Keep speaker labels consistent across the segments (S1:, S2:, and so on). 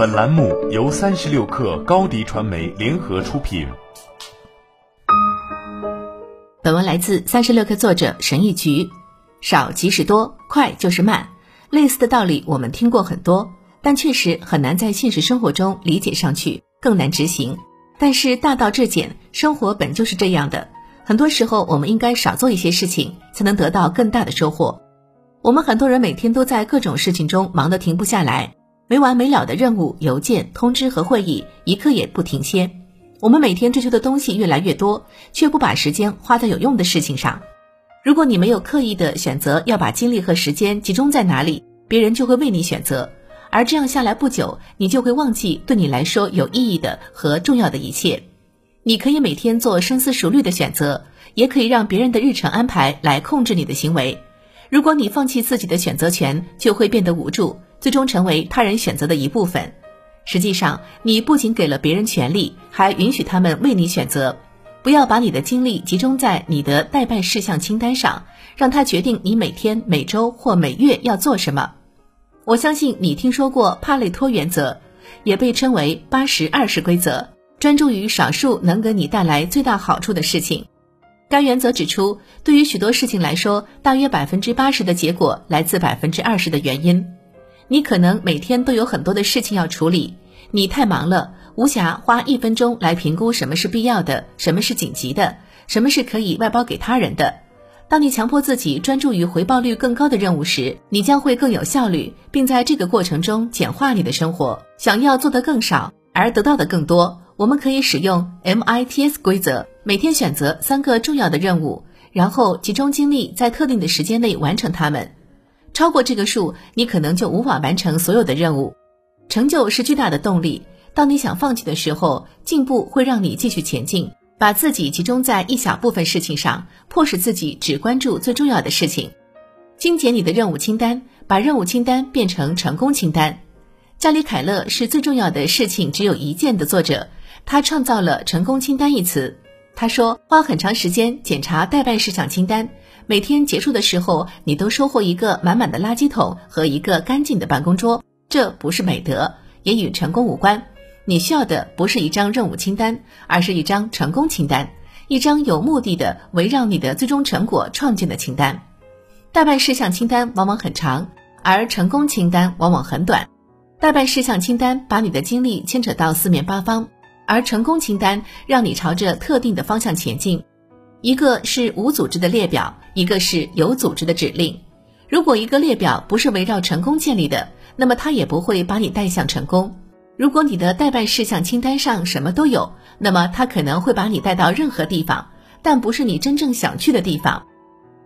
S1: 本栏目由三十六氪高低传媒联合出品。
S2: 本文来自三十六氪作者神一局。少即是多，快就是慢。类似的道理我们听过很多，但确实很难在现实生活中理解上去，更难执行。但是大道至简，生活本就是这样的。很多时候，我们应该少做一些事情，才能得到更大的收获。我们很多人每天都在各种事情中忙得停不下来，没完没了的任务、邮件、通知和会议，一刻也不停歇。我们每天追求的东西越来越多，却不把时间花在有用的事情上。如果你没有刻意的选择要把精力和时间集中在哪里，别人就会为你选择，而这样下来不久，你就会忘记对你来说有意义的和重要的一切。你可以每天做深思熟虑的选择，也可以让别人的日程安排来控制你的行为。如果你放弃自己的选择权，就会变得无助，最终成为他人选择的一部分。实际上，你不仅给了别人权利，还允许他们为你选择。不要把你的精力集中在你的待办事项清单上，让他决定你每天、每周或每月要做什么。我相信你听说过帕累托原则，也被称为八十二十规则，专注于少数能给你带来最大好处的事情。该原则指出，对于许多事情来说，大约百分之八十的结果来自百分之二十的原因。你可能每天都有很多的事情要处理，你太忙了，无暇花一分钟来评估什么是必要的，什么是紧急的，什么是可以外包给他人的。当你强迫自己专注于回报率更高的任务时，你将会更有效率，并在这个过程中简化你的生活。想要做得更少而得到的更多，我们可以使用 MITS 规则。每天选择三个重要的任务，然后集中精力在特定的时间内完成它们。超过这个数，你可能就无法完成所有的任务。成就是巨大的动力。当你想放弃的时候，进步会让你继续前进。把自己集中在一小部分事情上，迫使自己只关注最重要的事情。精简你的任务清单，把任务清单变成成功清单。加里·凯勒是最重要的事情只有一件的作者，他创造了“成功清单”一词。他说：“花很长时间检查代办事项清单，每天结束的时候，你都收获一个满满的垃圾桶和一个干净的办公桌。这不是美德，也与成功无关。你需要的不是一张任务清单，而是一张成功清单，一张有目的的围绕你的最终成果创建的清单。待办事项清单往往很长，而成功清单往往很短。待办事项清单把你的精力牵扯到四面八方。”而成功清单让你朝着特定的方向前进，一个是无组织的列表，一个是有组织的指令。如果一个列表不是围绕成功建立的，那么它也不会把你带向成功。如果你的待办事项清单上什么都有，那么它可能会把你带到任何地方，但不是你真正想去的地方。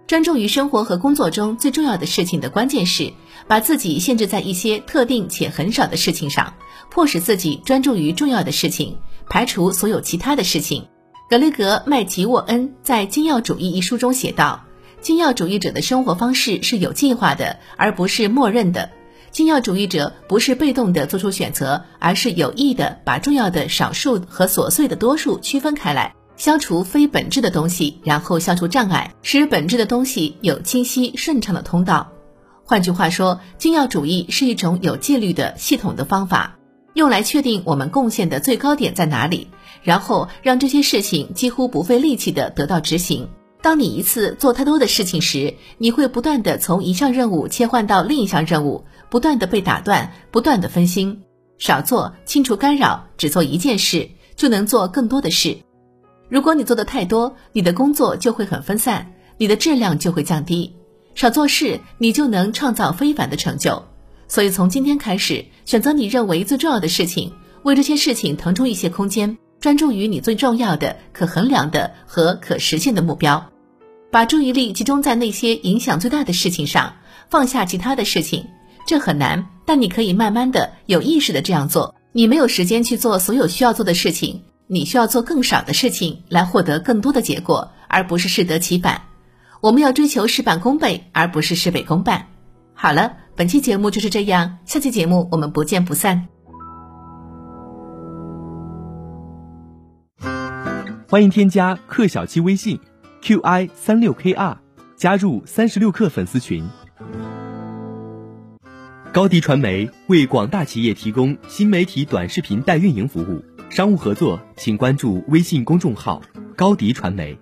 S2: 专注于生活和工作中最重要的事情的关键是，把自己限制在一些特定且很少的事情上，迫使自己专注于重要的事情。排除所有其他的事情。格雷格·麦吉沃恩在《精要主义》一书中写道：“精要主义者的生活方式是有计划的，而不是默认的。精要主义者不是被动的做出选择，而是有意的把重要的少数和琐碎的多数区分开来，消除非本质的东西，然后消除障碍，使本质的东西有清晰顺畅的通道。换句话说，精要主义是一种有纪律的系统的方法。”用来确定我们贡献的最高点在哪里，然后让这些事情几乎不费力气的得到执行。当你一次做太多的事情时，你会不断的从一项任务切换到另一项任务，不断的被打断，不断的分心。少做，清除干扰，只做一件事，就能做更多的事。如果你做的太多，你的工作就会很分散，你的质量就会降低。少做事，你就能创造非凡的成就。所以，从今天开始，选择你认为最重要的事情，为这些事情腾出一些空间，专注于你最重要的、可衡量的和可实现的目标，把注意力集中在那些影响最大的事情上，放下其他的事情。这很难，但你可以慢慢的、有意识的这样做。你没有时间去做所有需要做的事情，你需要做更少的事情来获得更多的结果，而不是适得其反。我们要追求事半功倍，而不是事倍功半。好了。本期节目就是这样，下期节目我们不见不散。
S1: 欢迎添加克小七微信，qi 三六 kr，加入三十六氪粉丝群。高迪传媒为广大企业提供新媒体短视频代运营服务，商务合作请关注微信公众号高迪传媒。